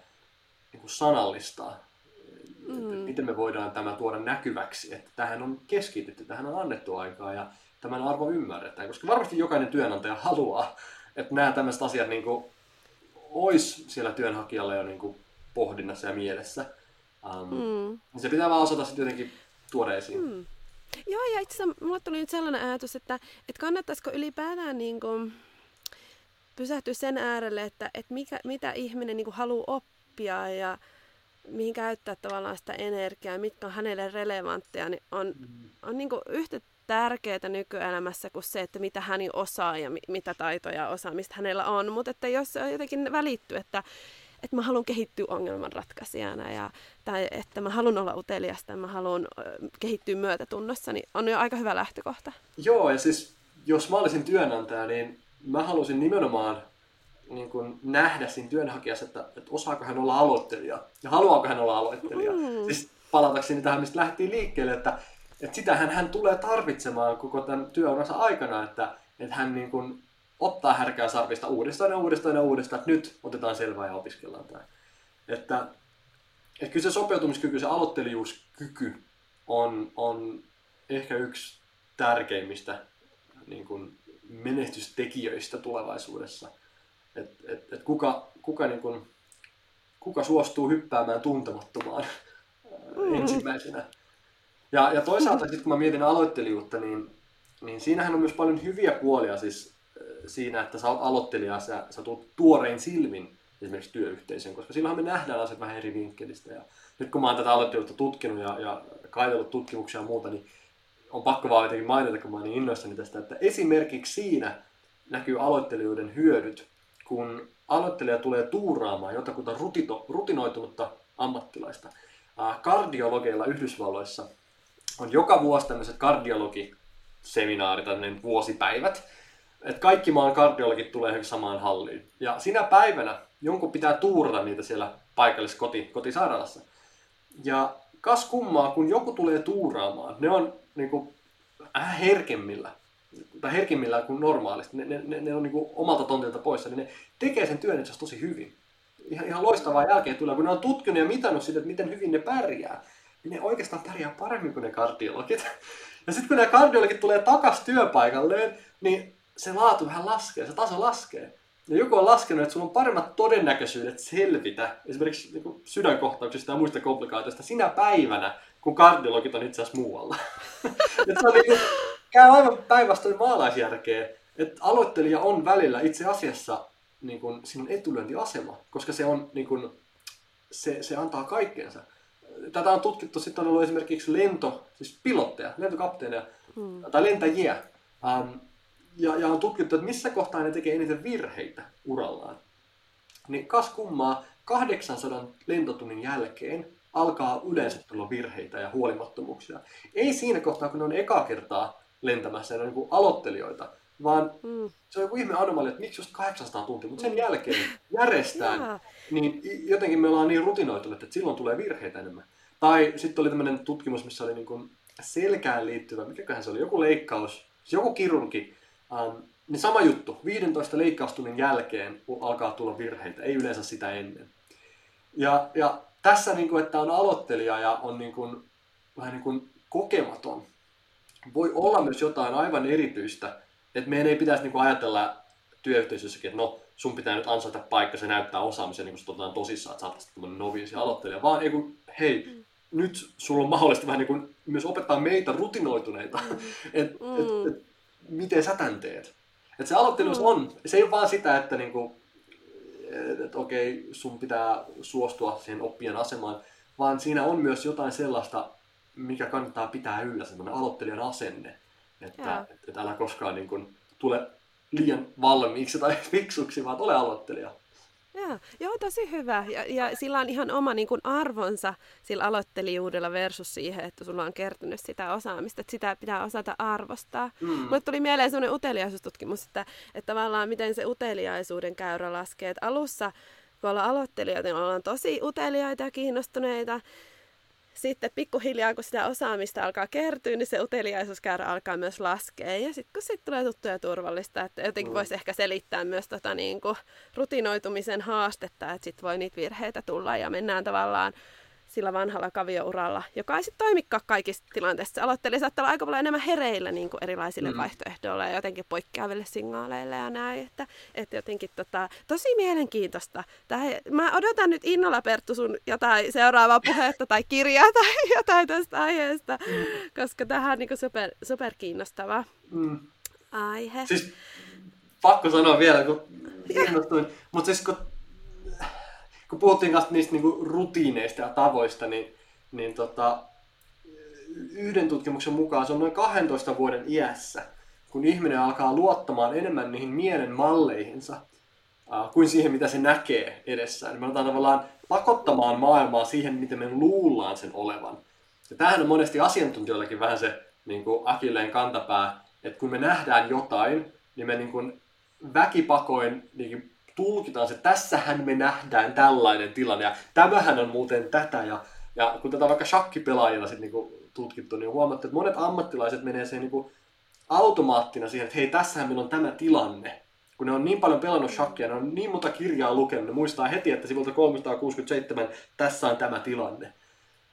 niin kuin sanallistaa. Mm. Miten me voidaan tämä tuoda näkyväksi, että tähän on keskitytty, tähän on annettu aikaa ja tämän arvo ymmärretään. Koska varmasti jokainen työnantaja haluaa, että nämä tämmöiset asiat niin kuin, olisi siellä työnhakijalla jo niin kuin, pohdinnassa ja mielessä. Um, mm. Niin se pitää vaan osata sitten jotenkin tuoda esiin. Mm. Joo, ja itse asiassa mulle tuli nyt sellainen ajatus, että, että kannattaisiko ylipäätään niin kuin, pysähtyä sen äärelle, että, että mikä, mitä ihminen niin kuin, haluaa oppia ja mihin käyttää tavallaan sitä energiaa, mitkä on hänelle relevantteja, niin on, mm. on niin kuin yhtä tärkeää nykyelämässä kuin se, että mitä hän osaa ja mi- mitä taitoja osaa, mistä hänellä on. Mutta että jos se jotenkin välittyy, että, että mä haluan kehittyä ongelmanratkaisijana ja, tai että mä haluan olla uteliasta ja mä haluan kehittyä myötätunnossa, niin on jo aika hyvä lähtökohta. Joo, ja siis jos mä olisin työnantaja, niin mä halusin nimenomaan niin kuin nähdä siinä työnhakijassa, että, että osaako hän olla aloittelija ja haluaako hän olla aloittelija. Mm. Siis palatakseni tähän, mistä lähdettiin liikkeelle, että, että sitähän hän tulee tarvitsemaan koko tämän työuransa aikana, että, että hän niin kuin ottaa härkää sarvista uudestaan ja uudestaan ja uudestaan, että nyt otetaan selvää ja opiskellaan tämä. Että, että kyllä se sopeutumiskyky, se aloittelijuuskyky on, on ehkä yksi tärkeimmistä niin kuin menestystekijöistä tulevaisuudessa. Et, et, et kuka, kuka, niin kuin, kuka suostuu hyppäämään tuntemattomaan mm. ensimmäisenä. Ja, ja toisaalta sitten kun mä mietin aloittelijuutta, niin, niin siinähän on myös paljon hyviä puolia siis siinä, että sä oot aloittelija, sä, sä tulet tuorein silmin esimerkiksi työyhteisön, koska silloinhan me nähdään asiat vähän eri vinkkelistä. Ja nyt kun mä oon tätä aloittelijuutta tutkinut ja, ja kaitellut tutkimuksia ja muuta, niin on pakko vaan jotenkin mainita, kun mä oon niin innoissani tästä, että esimerkiksi siinä näkyy aloittelijoiden hyödyt, kun aloittelija tulee tuuraamaan jotakuta rutito, rutinoitunutta ammattilaista. Kardiologeilla Yhdysvalloissa on joka vuosi tämmöiset kardiologiseminaarit, tämmöinen vuosipäivät, että kaikki maan kardiologit tulee samaan halliin. Ja sinä päivänä jonkun pitää tuurata niitä siellä paikallisessa koti, kotisairaalassa. Ja kas kummaa, kun joku tulee tuuraamaan, ne on niin kuin, herkemmillä, tai herkemmillä kuin normaalisti, ne, ne, ne, on niin omalta tontilta poissa, niin ne tekee sen työn itse tosi hyvin. Ihan, ihan loistavaa jälkeen tulee, kun ne on tutkinut ja mitannut sitä, että miten hyvin ne pärjää, niin ne oikeastaan pärjää paremmin kuin ne kardiologit. Ja sitten kun ne kardiologit tulee takas työpaikalleen, niin se laatu vähän laskee, se taso laskee. Ja joku on laskenut, että sulla on paremmat todennäköisyydet selvitä esimerkiksi niin sydänkohtauksista ja muista komplikaatioista sinä päivänä, kun kardiologit on itse asiassa muualla. että se on niin kuin, käy aivan päinvastoin maalaisjärkeä, että aloittelija on välillä itse asiassa niin kuin, sinun etulyöntiasema, koska se, on, niin kuin, se, se antaa kaikkeensa. Tätä on tutkittu, sitten on ollut esimerkiksi lento, siis pilotteja, lentokapteeneja hmm. tai lentäjiä, um, ja, ja on tutkittu, että missä kohtaa ne tekee eniten virheitä urallaan. Niin kas kummaa, 800 lentotunnin jälkeen alkaa yleensä tulla virheitä ja huolimattomuuksia. Ei siinä kohtaa, kun ne on eka kertaa lentämässä ja ne on niin aloittelijoita, vaan mm. se on joku ihme anomalia, että miksi just 800 tuntia, mutta sen mm. jälkeen järjestään, yeah. niin jotenkin me ollaan niin rutinoituneet, että silloin tulee virheitä enemmän. Tai sitten oli tämmöinen tutkimus, missä oli niin kuin selkään liittyvä, mikäköhän se oli, joku leikkaus, joku kirurgi Um, niin sama juttu, 15 leikkaustunnin jälkeen alkaa tulla virheitä, ei yleensä sitä ennen. Ja, ja tässä, niin kuin, että on aloittelija ja on niin kuin, vähän niin kuin kokematon, voi olla myös jotain aivan erityistä, Että meidän ei pitäisi niinku ajatella työyhteisössäkin, että no, sun pitää nyt ansaita paikka, se näyttää osaamisen, niin kun sut otetaan tosissaan, että sä oot tämmöinen noviisi aloittelija, vaan ei kun, hei, mm. nyt sulla on mahdollista vähän niin kuin myös opettaa meitä rutinoituneita, mm. että mm. et, et, miten sä tän teet. Että se aloittelijuus mm. on, se ei ole vaan sitä, että niinku, et, et, okei, sun pitää suostua siihen oppijan asemaan, vaan siinä on myös jotain sellaista, mikä kannattaa pitää yllä, semmoinen aloittelijan asenne. Että et, et älä koskaan niin kuin, tule liian valmiiksi tai fiksuksi, vaan ole aloittelija. Joo, joo, tosi hyvä. Ja, ja sillä on ihan oma niin kuin arvonsa sillä aloittelijuudella versus siihen, että sulla on kertynyt sitä osaamista, että sitä pitää osata arvostaa. Mm. Mulle tuli mieleen sellainen uteliaisuustutkimus, että, että tavallaan miten se uteliaisuuden käyrä laskee. Että alussa, kun ollaan aloittelijoita, niin ollaan tosi uteliaita ja kiinnostuneita sitten pikkuhiljaa, kun sitä osaamista alkaa kertyä, niin se uteliaisuuskäyrä alkaa myös laskea. Ja sitten kun sitten tulee tuttuja ja turvallista, että jotenkin mm. voisi ehkä selittää myös tota, niin kuin, rutinoitumisen haastetta, että sitten voi niitä virheitä tulla ja mennään tavallaan sillä vanhalla kaviouralla, joka ei sitten toimikaan kaikissa tilanteissa. Aloittelija saattaa olla aika paljon enemmän hereillä niin kuin erilaisille mm. vaihtoehdoille ja jotenkin poikkeaville signaaleille ja näin. Että, että jotenkin tota, tosi mielenkiintoista. Tää, mä odotan nyt innolla Perttu sun jotain seuraavaa puhetta tai kirjaa tai jotain tästä aiheesta, mm. koska tähän on niin kuin super, super kiinnostava mm. aihe. Siis pakko sanoa vielä, kun innostuin. Mutta siis kun kun puhuttiin kanssa niistä niinku rutiineista ja tavoista, niin, niin tota, yhden tutkimuksen mukaan se on noin 12 vuoden iässä, kun ihminen alkaa luottamaan enemmän niihin mielen malleihinsa äh, kuin siihen, mitä se näkee edessään. Me aletaan tavallaan pakottamaan maailmaa siihen, miten me luullaan sen olevan. Ja tämähän on monesti asiantuntijoillakin vähän se niin kuin akilleen kantapää, että kun me nähdään jotain, niin me niin kuin väkipakoin niin tulkitaan se, tässähän me nähdään tällainen tilanne ja tämähän on muuten tätä ja, ja kun tätä vaikka shakkipelaajilla sit niinku tutkittu, niin huomattu, että monet ammattilaiset menee siihen niinku automaattina siihen, että hei, tässähän meillä on tämä tilanne. Kun ne on niin paljon pelannut shakkia, ne on niin monta kirjaa lukenut, ne muistaa heti, että sivulta 367 tässä on tämä tilanne.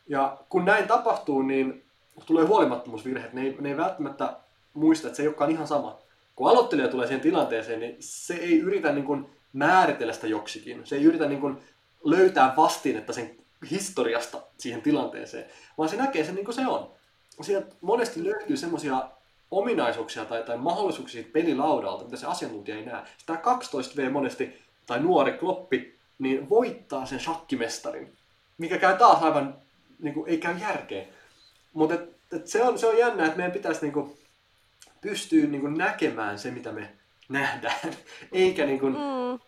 Ja kun näin tapahtuu, niin tulee huolimattomuusvirheet. Ne ne ei välttämättä muista, että se ei olekaan ihan sama. Kun aloittelija tulee siihen tilanteeseen, niin se ei yritä niin kuin määritellä sitä joksikin. Se ei yritä niin kuin löytää vastinetta sen historiasta siihen tilanteeseen, vaan se näkee sen niin kuin se on. Sieltä monesti löytyy semmoisia ominaisuuksia tai, tai mahdollisuuksia pelilaudalta, mitä se asiantuntija ei näe. Sitä 12V monesti, tai nuori kloppi, niin voittaa sen shakkimestarin, mikä käy taas aivan, niin kuin, ei käy järkeä. Mutta se, on, se on jännä, että meidän pitäisi niin kuin, pystyä niin kuin, näkemään se, mitä me nähdään, eikä niin kuin mm.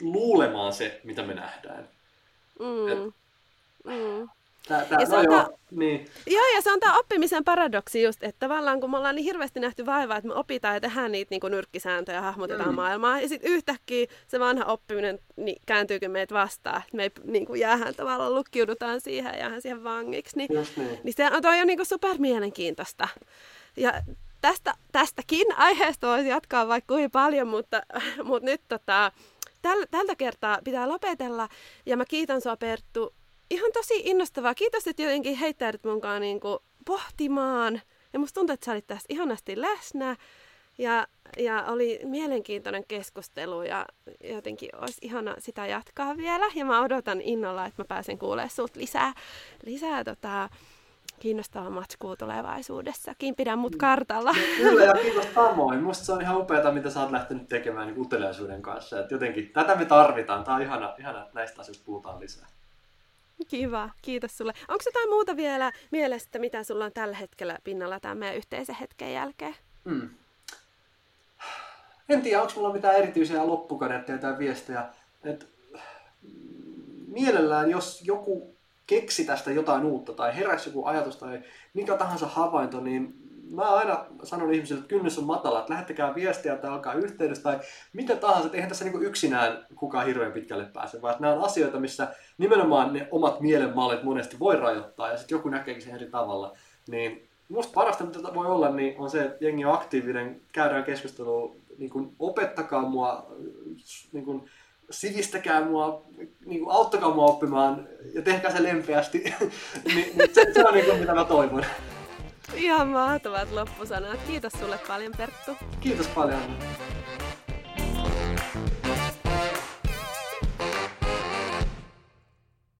luulemaan se, mitä me nähdään. Mm. Et, mm. Tää, tää, ja no joo, niin. joo, ja se on tämä oppimisen paradoksi just, että tavallaan kun me ollaan niin hirveästi nähty vaivaa, että me opitaan ja tehdään niitä niin nyrkkisääntöjä ja hahmotetaan mm. maailmaa, ja sitten yhtäkkiä se vanha oppiminen niin kääntyykin meitä vastaan, että me ei niin kuin jäähän tavallaan lukkiudutaan siihen ja jäähän siihen vangiksi, niin, niin. niin se on toi on niin kuin super mielenkiintoista. Ja tästä, tästäkin aiheesta voisi jatkaa vaikka kuin paljon, mutta, mutta nyt tota, täl, tältä kertaa pitää lopetella. Ja mä kiitän sua Perttu. Ihan tosi innostavaa. Kiitos, että jotenkin heittäydyt munkaan niin kuin pohtimaan. Ja musta tuntuu, että sä olit tässä ihanasti läsnä. Ja, ja oli mielenkiintoinen keskustelu ja jotenkin olisi ihana sitä jatkaa vielä. Ja mä odotan innolla, että mä pääsen kuulemaan sut lisää, lisää tota, kiinnostavaa matskua tulevaisuudessakin. Pidän mut kartalla. No, kyllä, ja kiitos samoin. Musta se on ihan upeaa, mitä sä oot lähtenyt tekemään niin uteliaisuuden kanssa. Et jotenkin, tätä me tarvitaan. Tää on ihana, ihana että näistä asioista puhutaan lisää. Kiva, kiitos sulle. Onko jotain muuta vielä mielestä, mitä sulla on tällä hetkellä pinnalla tämän meidän yhteisen hetken jälkeen? Hmm. En tiedä, onko mulla mitään erityisiä loppukaneetteja tai viestejä. Et, mielellään, jos joku keksi tästä jotain uutta tai heräsi joku ajatus tai mikä tahansa havainto, niin mä aina sanon ihmisille, että kynnys on matala, että lähettäkää viestiä tai alkaa yhteydessä tai mitä tahansa, että eihän tässä niin yksinään kukaan hirveän pitkälle pääse, vaan nämä on asioita, missä nimenomaan ne omat mielenmallit monesti voi rajoittaa ja sitten joku näkeekin sen eri tavalla. Niin musta parasta, mitä voi olla, niin on se, että jengi on aktiivinen, käydään keskustelua, niin kuin opettakaa mua niin kuin sivistäkää mua, niin kuin, auttakaa mua oppimaan ja tehkää se lempeästi. niin, niin se, se on niin kuin, mitä mä toivon. Ihan mahtavat loppusanat. Kiitos sulle paljon Perttu. Kiitos paljon.